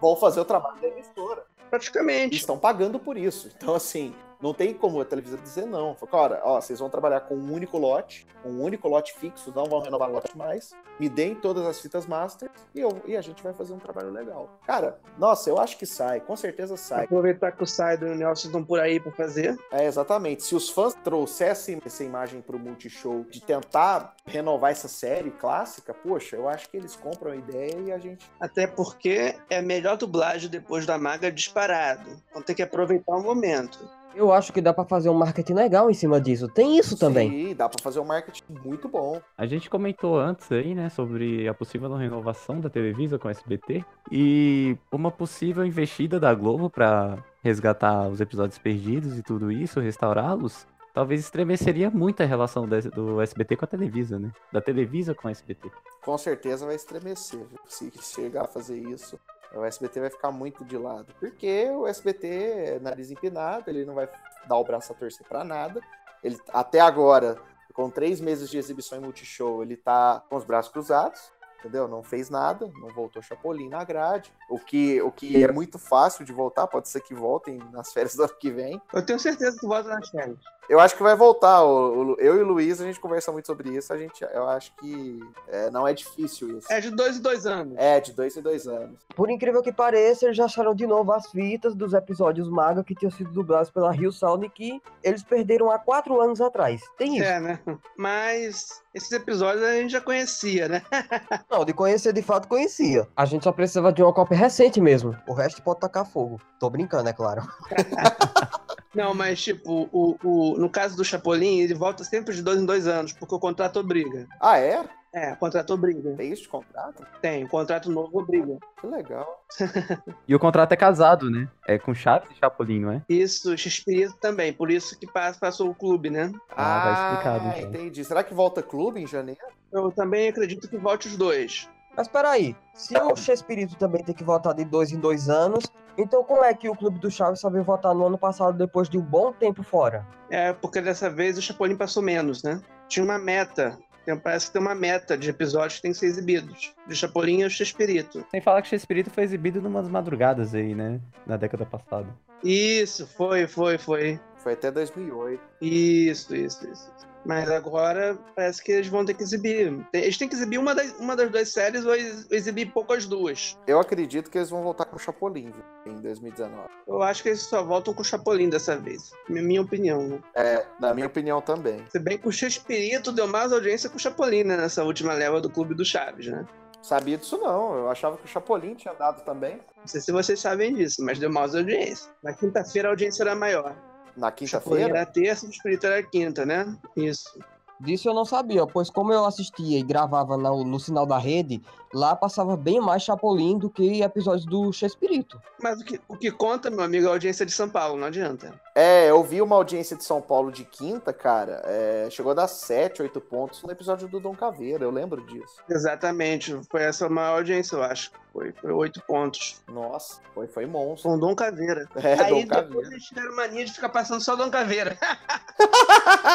Vão fazer o trabalho da emissora. Praticamente. estão pagando por isso. Então, assim, não tem como a televisão dizer não. Fala, Cara, ó, vocês vão trabalhar com um único lote, um único lote fixo, não vão renovar lote mais. Me deem todas as fitas master e, eu, e a gente vai fazer um trabalho legal. Cara, nossa, eu acho que sai, com certeza sai. Aproveitar que o Saido e o Nelson estão por aí pra fazer. É, exatamente. Se os fãs trouxessem essa imagem pro Multishow de tentar renovar essa série clássica, poxa, eu acho que eles compram a ideia e a gente. Até porque é a melhor dublagem depois da maga disparado. Então tem que aproveitar o momento. Eu acho que dá pra fazer um marketing legal em cima disso. Tem isso também. Sim, dá pra fazer um marketing muito bom. A gente comentou antes aí, né, sobre a possível renovação da Televisa com a SBT e uma possível investida da Globo pra resgatar os episódios perdidos e tudo isso, restaurá-los. Talvez estremeceria muito a relação do SBT com a Televisa, né? Da Televisa com a SBT. Com certeza vai estremecer. viu? Se chegar a fazer isso, o SBT vai ficar muito de lado. Porque o SBT é nariz empinado, ele não vai dar o braço a torcer pra nada. Ele, até agora, com três meses de exibição em Multishow, ele tá com os braços cruzados. Entendeu? Não fez nada, não voltou Chapolin na grade. O que, o que é muito fácil de voltar, pode ser que voltem nas férias do ano que vem. Eu tenho certeza que volta nas férias. Eu acho que vai voltar. o- o- eu e o Luiz, a gente conversa muito sobre isso. A gente, eu acho que é, não é difícil isso. É de dois em dois anos. É, de dois em dois anos. Por incrível que pareça, eles já acharam de novo as fitas dos episódios Maga que tinham sido dublados pela Rio Sound que eles perderam há quatro anos atrás. Tem isso. É, né? Mas esses episódios a gente já conhecia, né? Não, de conhecer de fato conhecia. A gente só precisava de uma cópia recente mesmo. O resto pode tacar fogo. Tô brincando, é claro. Não, mas tipo, o, o, no caso do Chapolin, ele volta sempre de dois em dois anos, porque o contrato obriga. Ah, é? É, o contrato obriga. Tem isso de contrato? Tem, o contrato novo obriga. Que legal. E o contrato é casado, né? É com Chaves e Chapolin, não é? Isso, X-Espírito também, por isso que passa- passou o clube, né? Ah, vai explicado, então. entendi. Será que volta clube em janeiro? Eu também acredito que volte os dois. Mas peraí, se o Chespirito também tem que votar de dois em dois anos, então como é que o Clube do Chaves só veio votar no ano passado depois de um bom tempo fora? É, porque dessa vez o Chapolin passou menos, né? Tinha uma meta. Tem- Parece que tem uma meta de episódios que tem que ser exibidos. De Chapolin e o X-Espírito. Sem falar que Espírito foi exibido numas madrugadas aí, né? Na década passada. Isso, foi, foi, foi. Foi até 2008. Isso, isso, isso. Mas agora parece que eles vão ter que exibir. Eles têm que exibir uma das, uma das duas séries ou ex- exibir pouco as duas. Eu acredito que eles vão voltar com o Chapolin viu, em 2019. Eu acho que eles só voltam com o Chapolin dessa vez. Mi- Minha opinião, né? É, na minha opinião também. Se bem que o X-Espírito deu mais audiência com o Chapolin, né? Nessa última leva do Clube do Chaves, né? Sabia disso não. Eu achava que o Chapolin tinha dado também. Não sei se vocês sabem disso, mas deu mais audiência. Na quinta-feira a audiência era maior. Na Chapolin quinta-feira. era terça, o Espírito era quinta, né? Isso. Disso eu não sabia, pois como eu assistia e gravava no, no sinal da rede, lá passava bem mais Chapolin do que episódios do Chespirito. Mas o que, o que conta, meu amigo, é a audiência de São Paulo, não adianta. É, eu vi uma audiência de São Paulo de quinta, cara. é, chegou a dar 7, 8 pontos no episódio do Dom Caveira. Eu lembro disso. Exatamente. Foi essa a maior audiência, eu acho. Foi, foi oito pontos. Nossa, foi, foi monstro. Com Dom Caveira. É, Aí Dom depois Caveira. eles tiveram mania de ficar passando só Dom Caveira.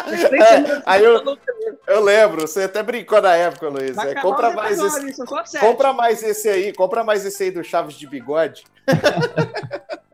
É, aí eu, eu lembro, você até brincou na época, Luiz. É, compra mais esse. sete. Compra mais esse aí, compra mais esse aí do Chaves de Bigode.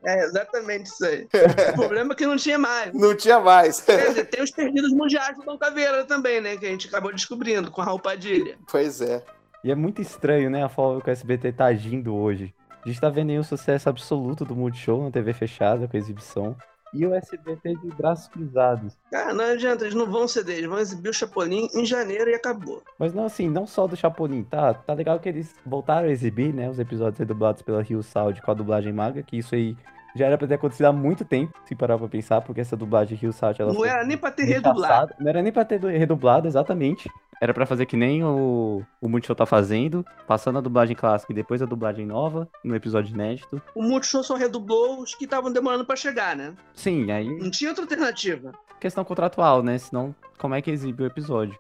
É exatamente isso aí. o problema é que não tinha mais. Não tinha mais. Quer dizer, tem os perdidos mundiais do Dom Caveira também, né? Que a gente acabou descobrindo com a Raul Padilha. pois é. E é muito estranho, né, a forma que o SBT tá agindo hoje. A gente tá vendo aí o sucesso absoluto do Multishow na TV fechada, com a exibição. E o SBT de braços cruzados. Cara, não adianta, eles não vão ceder, eles vão exibir o Chapolin em janeiro e acabou. Mas não assim, não só do Chapolin, tá? Tá legal que eles voltaram a exibir, né, os episódios redublados pela Rio Sound com a dublagem maga, que isso aí já era pra ter acontecido há muito tempo, se parar pra pensar, porque essa dublagem Rio Sound, ela Não era nem pra ter redublado. Não era nem pra ter redublado, exatamente. Era pra fazer que nem o, o Multishow tá fazendo, passando a dublagem clássica e depois a dublagem nova, no episódio inédito. O Multishow só redublou os que estavam demorando pra chegar, né? Sim, aí Não tinha outra alternativa. questão contratual, né? Senão, como é que exibe o episódio?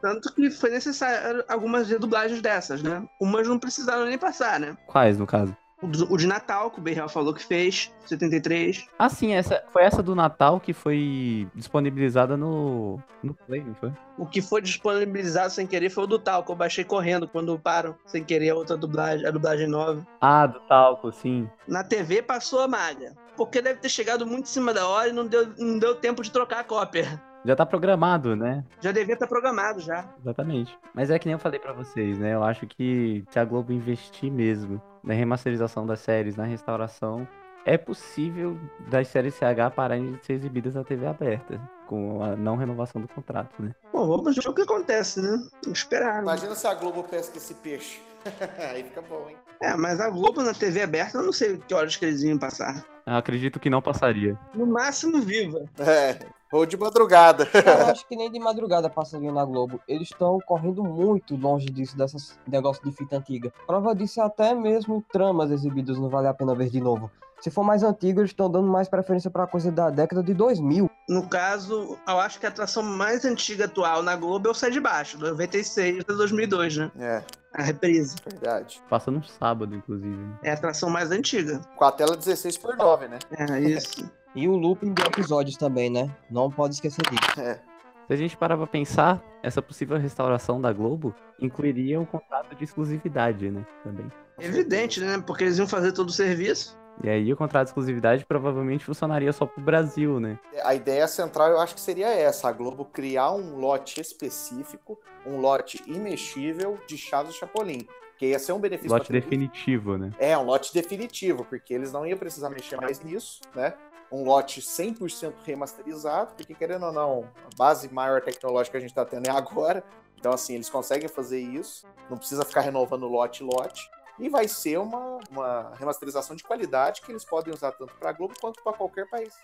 Tanto que foi necessário algumas redublagens dessas, né? Umas não precisaram nem passar, né? Quais, no caso? O de Natal, que o Berreal falou que fez, 73. Ah, sim, essa, foi essa do Natal que foi disponibilizada no, no Play, não foi? O que foi disponibilizado sem querer foi o do Tal, que eu baixei correndo quando param sem querer a outra dublagem, a dublagem nova. Ah, do Talco, sim. Na TV passou a maga. Porque deve ter chegado muito em cima da hora e não deu, não deu tempo de trocar a cópia. Já tá programado, né? Já devia estar programado já. Exatamente. Mas é que nem eu falei pra vocês, né? Eu acho que se a Globo investir mesmo na remasterização das séries, na restauração, é possível das séries CH pararem de ser exibidas na TV aberta, com a não renovação do contrato, né? Bom, vamos ver o que acontece, né? Vamos esperar. né? Imagina se a Globo pesca esse peixe. Aí fica bom, hein? É, mas a Globo na TV aberta, eu não sei que horas que eles iam passar. Eu acredito que não passaria. No máximo, viva. É. Ou de madrugada. Eu acho que nem de madrugada passaria na Globo. Eles estão correndo muito longe disso, desses negócios de fita antiga. Prova disso é até mesmo tramas exibidas não vale a pena ver de novo. Se for mais antigo, eles estão dando mais preferência pra coisa da década de 2000. No caso, eu acho que a atração mais antiga atual na Globo é o Sai de Baixo, 96 de 2002, né? É, A reprise. verdade. Passa no sábado, inclusive. É a atração mais antiga. Com a tela 16 por 9, né? É isso. E o looping de episódios também, né? Não pode esquecer disso. É. Se a gente parar pra pensar, essa possível restauração da Globo incluiria um contrato de exclusividade, né? Também. Evidente, né? Porque eles iam fazer todo o serviço. E aí o contrato de exclusividade provavelmente funcionaria só pro Brasil, né? A ideia central eu acho que seria essa: a Globo criar um lote específico, um lote imexível de Chaves e Chapolin. Que ia ser um benefício Lote definitivo, né? É, um lote definitivo, porque eles não iam precisar mexer mais nisso, né? Um lote 100% remasterizado, porque querendo ou não, a base maior tecnológica que a gente tá tendo é agora. Então, assim, eles conseguem fazer isso, não precisa ficar renovando lote lote. E vai ser uma, uma remasterização de qualidade que eles podem usar tanto para Globo quanto para qualquer país.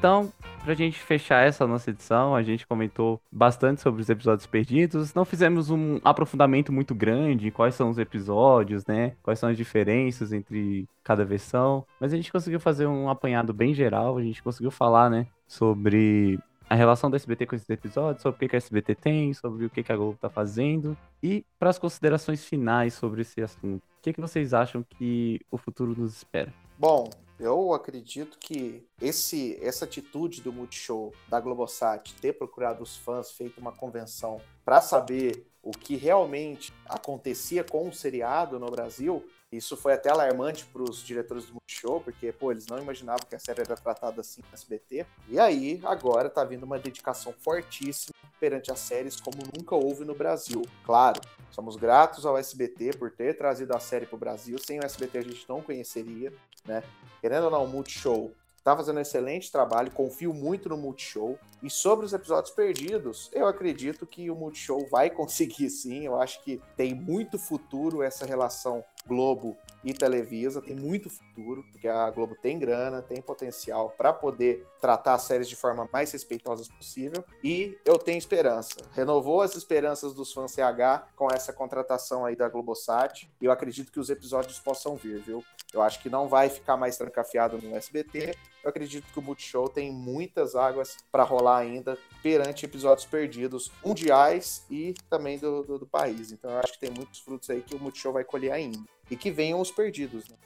Então, pra gente fechar essa nossa edição, a gente comentou bastante sobre os episódios perdidos. Não fizemos um aprofundamento muito grande em quais são os episódios, né? Quais são as diferenças entre cada versão. Mas a gente conseguiu fazer um apanhado bem geral. A gente conseguiu falar, né? Sobre a relação do SBT com esses episódios, sobre o que, que a SBT tem, sobre o que, que a Globo tá fazendo. E para as considerações finais sobre esse assunto. O que, que vocês acham que o futuro nos espera? Bom, eu acredito que esse, essa atitude do Multishow da Globosat ter procurado os fãs, feito uma convenção para saber o que realmente acontecia com o seriado no Brasil, isso foi até alarmante para os diretores do Multishow, porque pô, eles não imaginavam que a série era tratada assim no SBT. E aí, agora tá vindo uma dedicação fortíssima perante as séries como nunca houve no Brasil. Claro, somos gratos ao SBT por ter trazido a série para o Brasil. Sem o SBT a gente não conheceria, né? Querendo ou não, o Multishow tá fazendo um excelente trabalho, confio muito no Multishow. E sobre os episódios perdidos, eu acredito que o Multishow vai conseguir sim. Eu acho que tem muito futuro essa relação Globo e Televisa, tem muito futuro, porque a Globo tem grana, tem potencial para poder tratar as séries de forma mais respeitosa possível. E eu tenho esperança. Renovou as esperanças dos fãs CH com essa contratação aí da Globosat. E eu acredito que os episódios possam vir, viu? Eu acho que não vai ficar mais trancafiado no SBT. Eu acredito que o Multishow tem muitas águas para rolar ainda perante episódios perdidos mundiais e também do, do, do país. Então eu acho que tem muitos frutos aí que o Multishow vai colher ainda. E que venham os perdidos, né?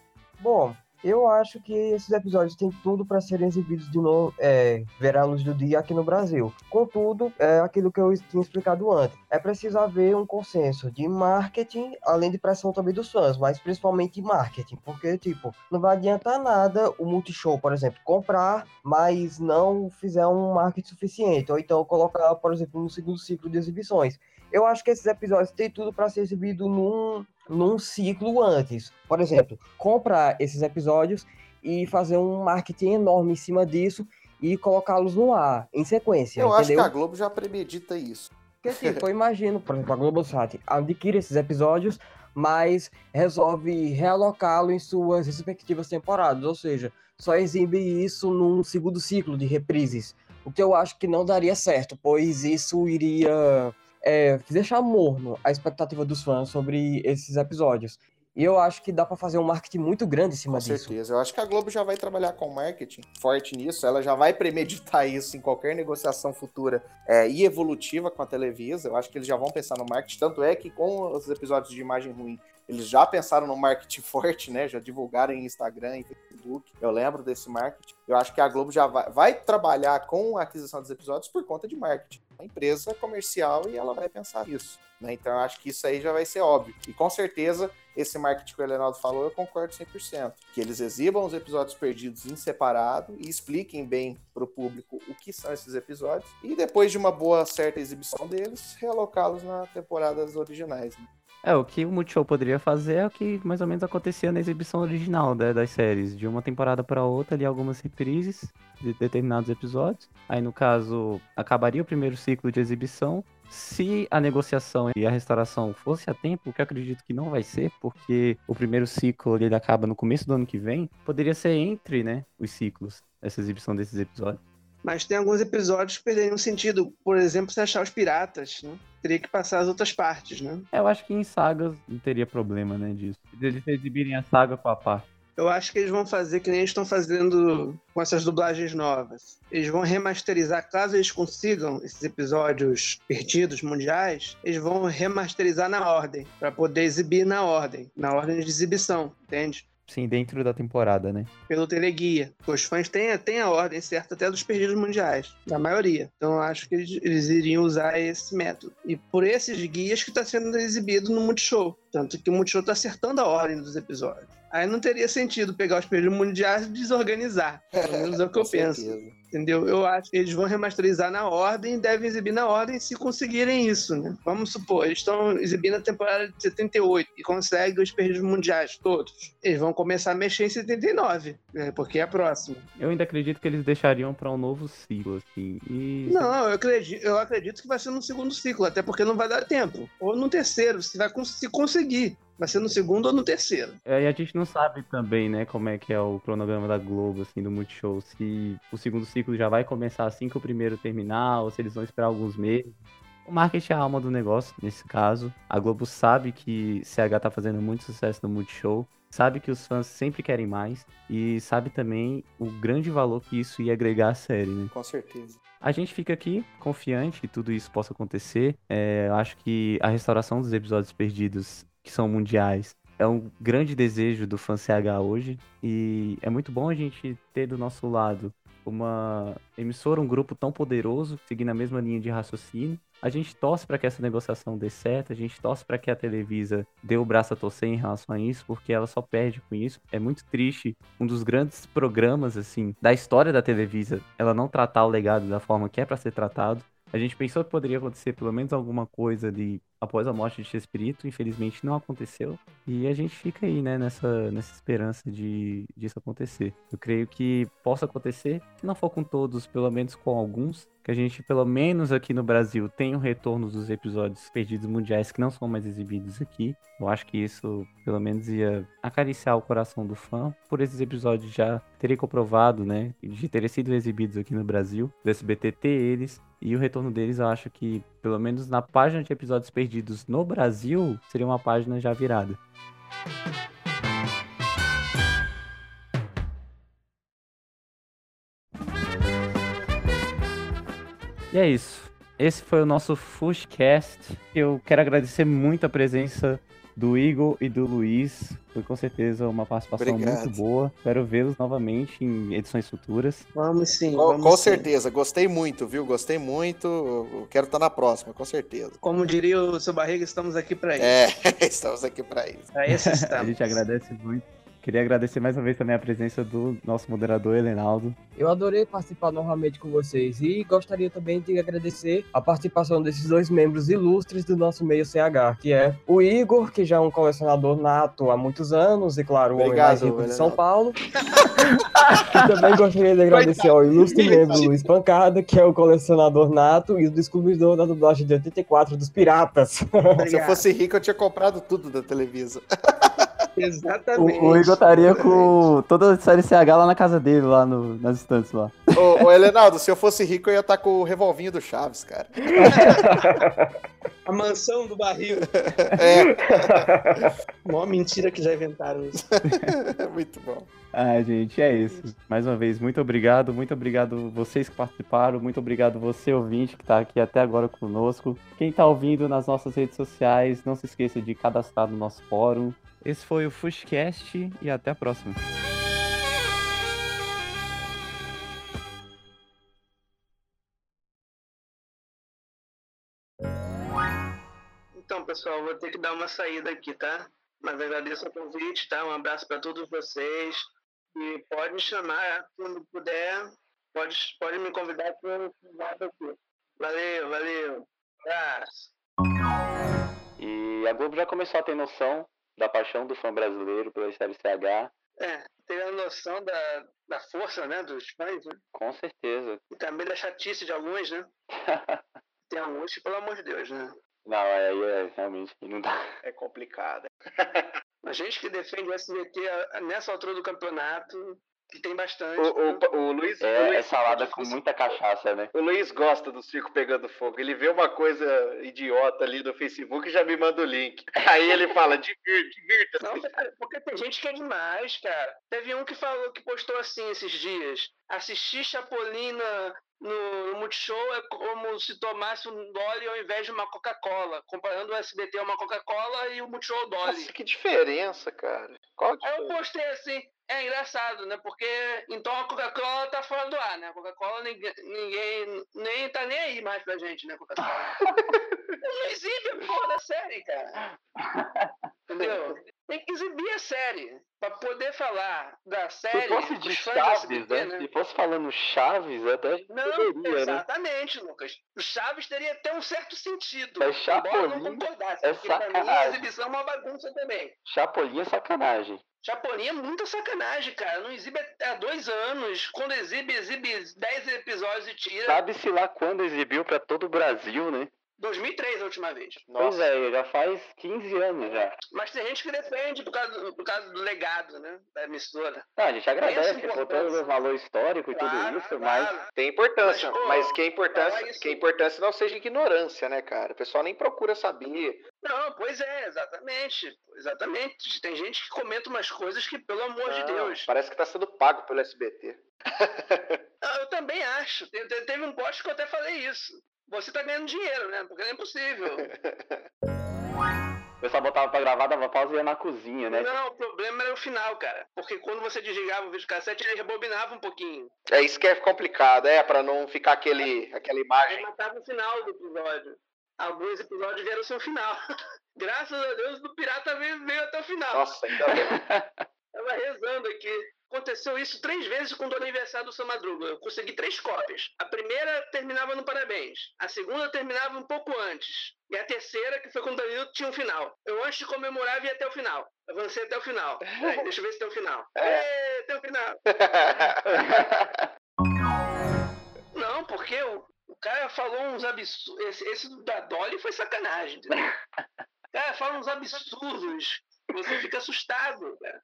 Bom, eu acho que esses episódios têm tudo para serem exibidos de novo, é, ver a luz do dia aqui no Brasil. Contudo, é aquilo que eu tinha explicado antes. É preciso haver um consenso de marketing, além de pressão também dos fãs, mas principalmente marketing. Porque, tipo, não vai adiantar nada o Multishow, por exemplo, comprar, mas não fizer um marketing suficiente. Ou então colocar, por exemplo, no segundo ciclo de exibições. Eu acho que esses episódios têm tudo para ser exibido num, num ciclo antes. Por exemplo, comprar esses episódios e fazer um marketing enorme em cima disso e colocá-los no ar, em sequência, Eu acho que entendeu? a Globo já premedita isso. Porque, tipo, eu imagino, por exemplo, a Globosat adquire esses episódios, mas resolve realocá-lo em suas respectivas temporadas, ou seja, só exibe isso num segundo ciclo de reprises, o que eu acho que não daria certo, pois isso iria é, deixar morno a expectativa dos fãs sobre esses episódios. E eu acho que dá pra fazer um marketing muito grande em cima Com disso. certeza. Eu acho que a Globo já vai trabalhar com marketing forte nisso. Ela já vai premeditar isso em qualquer negociação futura é, e evolutiva com a Televisa. Eu acho que eles já vão pensar no marketing. Tanto é que com os episódios de imagem ruim, eles já pensaram no marketing forte, né? Já divulgaram em Instagram, em Facebook. Eu lembro desse marketing. Eu acho que a Globo já vai, vai trabalhar com a aquisição dos episódios por conta de marketing. uma empresa comercial e ela vai pensar nisso. Né? Então eu acho que isso aí já vai ser óbvio. E com certeza, esse marketing que o Leonardo falou, eu concordo 100%. Que eles exibam os episódios perdidos em separado e expliquem bem para o público o que são esses episódios. E depois de uma boa, certa exibição deles, realocá-los na temporadas originais. Né? É, o que o Multishow poderia fazer é o que mais ou menos acontecia na exibição original né, das séries. De uma temporada para outra, ali algumas reprises de determinados episódios. Aí, no caso, acabaria o primeiro ciclo de exibição. Se a negociação e a restauração fosse a tempo, que eu acredito que não vai ser, porque o primeiro ciclo ele acaba no começo do ano que vem, poderia ser entre né, os ciclos, essa exibição desses episódios. Mas tem alguns episódios que perderiam sentido. Por exemplo, se achar os piratas, né? Teria que passar as outras partes, né? É, eu acho que em sagas não teria problema, né, disso. Eles exibirem a saga com a parte. Eu acho que eles vão fazer que nem eles estão fazendo com essas dublagens novas. Eles vão remasterizar, caso eles consigam esses episódios perdidos mundiais, eles vão remasterizar na ordem, para poder exibir na ordem, na ordem de exibição, entende? Sim, dentro da temporada, né? Pelo teleguia. Os fãs têm, têm a ordem certa até dos perdidos mundiais, da maioria. Então eu acho que eles, eles iriam usar esse método. E por esses guias que está sendo exibido no Multishow. Tanto que o Multishow está acertando a ordem dos episódios. Aí não teria sentido pegar os perdidos mundiais e desorganizar. Pelo menos é o que eu penso. certeza. Entendeu? Eu acho que eles vão remasterizar na ordem e devem exibir na ordem se conseguirem isso, né? Vamos supor, eles estão exibindo a temporada de 78 e conseguem os perdidos mundiais todos. Eles vão começar a mexer em 79, né? porque é a próxima. Eu ainda acredito que eles deixariam para um novo ciclo, assim. E... Não, eu acredito, eu acredito que vai ser no segundo ciclo, até porque não vai dar tempo. Ou no terceiro, se vai se conseguir. Vai ser no segundo ou no terceiro. É, e a gente não sabe também, né, como é que é o cronograma da Globo, assim, do Multishow. Se o segundo ciclo já vai começar assim que o primeiro terminar, ou se eles vão esperar alguns meses. O marketing é a alma do negócio, nesse caso. A Globo sabe que CH tá fazendo muito sucesso no Multishow. Sabe que os fãs sempre querem mais. E sabe também o grande valor que isso ia agregar à série, né? Com certeza. A gente fica aqui confiante que tudo isso possa acontecer. É, eu acho que a restauração dos episódios perdidos, que são mundiais, é um grande desejo do fã CH hoje. E é muito bom a gente ter do nosso lado uma emissora, um grupo tão poderoso, seguindo a mesma linha de raciocínio. A gente torce para que essa negociação dê certo, a gente torce para que a Televisa dê o braço a torcer em relação a isso, porque ela só perde com isso. É muito triste um dos grandes programas assim da história da Televisa, ela não tratar o legado da forma que é para ser tratado. A gente pensou que poderia acontecer pelo menos alguma coisa ali após a morte de Chespirito, infelizmente não aconteceu. E a gente fica aí, né, nessa, nessa esperança de disso acontecer. Eu creio que possa acontecer, se não for com todos, pelo menos com alguns, que a gente, pelo menos aqui no Brasil, tenha o retorno dos episódios perdidos mundiais que não são mais exibidos aqui. Eu acho que isso, pelo menos, ia acariciar o coração do fã. Por esses episódios já terem comprovado, né, de terem sido exibidos aqui no Brasil, do SBT ter eles. E o retorno deles, eu acho que, pelo menos na página de episódios perdidos no Brasil, seria uma página já virada. E é isso. Esse foi o nosso Fushcast. Eu quero agradecer muito a presença do Igor e do Luiz. Foi com certeza uma participação Obrigado. muito boa. Espero vê-los novamente em edições futuras. Vamos sim. Com, vamos com sim. certeza, gostei muito, viu? Gostei muito. Quero estar na próxima, com certeza. Como diria o seu barriga, estamos aqui para isso. É, estamos aqui para isso. Para isso A estamos. gente agradece muito. Queria agradecer mais uma vez também a presença do nosso moderador, Helenaldo. Eu adorei participar novamente com vocês e gostaria também de agradecer a participação desses dois membros ilustres do nosso meio CH, que é o Igor, que já é um colecionador nato há muitos anos, e claro, o homem Obrigado, mais rico de São. Paulo. e também gostaria de agradecer ao ilustre membro Luiz Pancada, que é o colecionador nato e o descobridor da dublagem de 84 dos Piratas. Se eu fosse rico, eu tinha comprado tudo da Televisa. Exatamente. O, o Igor estaria com toda a série CH lá na casa dele, lá no, nas estantes lá. ô, ô, Helenaldo, se eu fosse rico, eu ia estar com o revolvinho do Chaves, cara. A mansão do barril. É, Mó mentira que já inventaram isso. muito bom. Ah, gente, é isso. Mais uma vez, muito obrigado. Muito obrigado vocês que participaram. Muito obrigado você, ouvinte, que está aqui até agora conosco. Quem está ouvindo nas nossas redes sociais, não se esqueça de cadastrar no nosso fórum. Esse foi o Fushcast e até a próxima. Então, pessoal, vou ter que dar uma saída aqui, tá? Mas agradeço o convite, tá? Um abraço para todos vocês. E pode me chamar quando puder. Pode, pode me convidar que eu volto aqui. Valeu, valeu. Abraço. E a Globo já começou a ter noção da paixão do fã brasileiro pela série CH. É, ter a noção da, da força, né, dos fãs, né? Com certeza. E também da chatice de alguns, né? Tem alguns que, pelo amor de Deus, né? Não, aí é, realmente não dá. É complicado. A gente que defende o SBT nessa altura do campeonato, que tem bastante. O, né? o, o Luiz, É, Luiz é salada com muita cachaça, né? O Luiz gosta do circo pegando fogo. Ele vê uma coisa idiota ali no Facebook e já me manda o link. Aí ele fala, divirta, divirta. Porque tem gente que é demais, cara. Teve um que falou que postou assim esses dias. Assistir Chapolin na- no, Multishow é como se tomasse um Dolly ao invés de uma Coca-Cola. Comparando o SBT a uma Coca-Cola e o Multishow Dolly. Nossa, que diferença, cara. Qual Aí eu postei assim, é engraçado, né? Porque então a Coca-Cola tá fora do ar, né? A Coca-Cola ninguém, ninguém nem tá nem aí mais pra gente, né? Coca-Cola. Não exibe a porra da série, cara. Entendeu? Tem que exibir a série pra poder falar da série. Se fosse de Chaves, SBT, né? Se fosse falando Chaves, até Não, poderia, né? exatamente, Lucas. O Chaves teria até um certo sentido. Mas embora eu não Chapolin concordasse. é porque pra mim a exibição é uma bagunça também. Chapolin é sacanagem. Chapolin é muita sacanagem, cara. Não exibe há dois anos. Quando exibe, exibe 10 episódios e tira. Sabe-se lá quando exibiu pra todo o Brasil, né? 2003 a última vez. Pois é, já faz 15 anos já. Mas tem gente que defende por causa, do- por causa do legado, né? Da emissora. Não, a gente agradece por todo o valor histórico e tudo Claro, isso, mas claro. Tem importância, Mas, pô, mas que a importância, isso- que a importância não seja ignorância, né, cara? O pessoal nem procura saber. Não, pois é, exatamente. Exatamente. Tem gente que comenta umas coisas que, pelo amor de Não, Deus. Parece que tá sendo pago pelo SBT. Ah, Eu também acho. Te- te- Teve um post que eu até falei isso. Você tá ganhando dinheiro, né? Porque não é possível. o pessoal botava pra gravar, dava pausa e ia na cozinha, né? Não, o problema era o final, cara. Porque quando você desligava o videocassete, ele rebobinava um pouquinho. É isso que é complicado, é, pra não ficar aquele, aquela imagem. matava o final do episódio. Alguns episódios vieram sem o final. Graças a Deus, do Pirata veio, veio até o final. Nossa, ainda bem. Tava rezando aqui. Aconteceu isso três vezes com o aniversário do Seu Madruga. Eu consegui três cópias. A primeira terminava no parabéns. A segunda terminava um pouco antes. E a terceira, que foi quando o Danilo tinha um final. Eu, antes de comemorar, ia até o final. Avancei até o final. Peraí, deixa eu ver se tem o final. É. Ê, tem o final. Não, porque o, o cara falou uns absurdos. Esse, esse da Dolly foi sacanagem. entendeu? O cara fala uns absurdos. Você fica assustado, cara.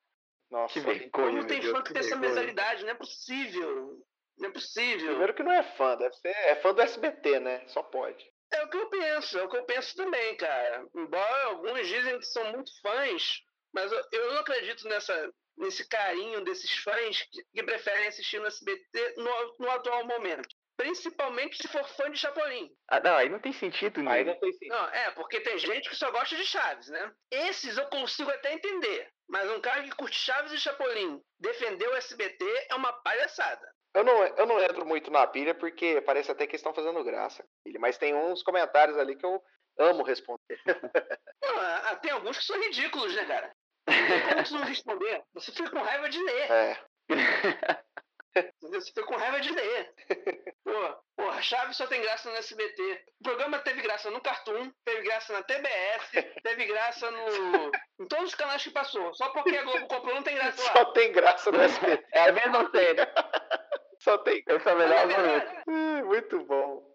Nossa, Que vergonha, Como tem Deus, fã que que tem essa mentalidade? Não é possível. Não é possível. primeiro que não é fã, deve ser, é fã do SBT, né? Só pode. É o que eu penso, é o que eu penso também, cara. Embora alguns dizem que são muito fãs, mas eu, eu não acredito nessa, nesse carinho desses fãs que, que preferem assistir no SBT no, no atual momento. Principalmente se for fã de Chapolin. Ah, não, aí não tem sentido Aí nenhum. não tem sentido. Não, é, porque tem gente que só gosta de Chaves, né? Esses eu consigo até entender. Mas um cara que curte Chaves e Chapolin defender o SBT é uma palhaçada. Eu não, eu não entro muito na pilha porque parece até que estão fazendo graça. Mas tem uns comentários ali que eu amo responder. Não, ah, tem alguns que são ridículos, né, cara? Como você não responder? Você fica com raiva de ler. É. Você fica com raiva de ler. Pô, porra, Chaves só tem graça no SBT. O programa teve graça no Cartoon, teve graça na TBS, teve graça no. em todos os canais que passou. Só porque a Globo comprou não tem graça lá. Só tem graça no SBT. É a mesma série. Só tem. Esse é Mas melhor é verdade. Ai, Muito bom.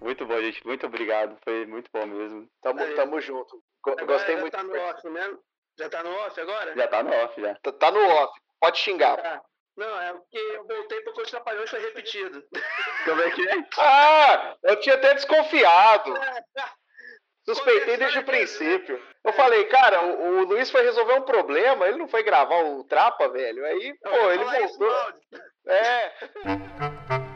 Muito bom, gente. Muito obrigado. Foi muito bom mesmo. Tamo, Aí. tamo junto. Agora Gostei já muito. tá no off mesmo? Já tá no off agora? Já tá no off já. Tá- Tá no off. Pode xingar. Tá. Não, é porque eu voltei porque os Trapalhões foi repetido. Como é que é? Ah, eu tinha até desconfiado. É, Suspeitei desde o princípio. Eu falei, cara, o, o Luiz foi resolver um problema, ele não foi gravar o Trapa, velho. Aí, pô, ele voltou. É.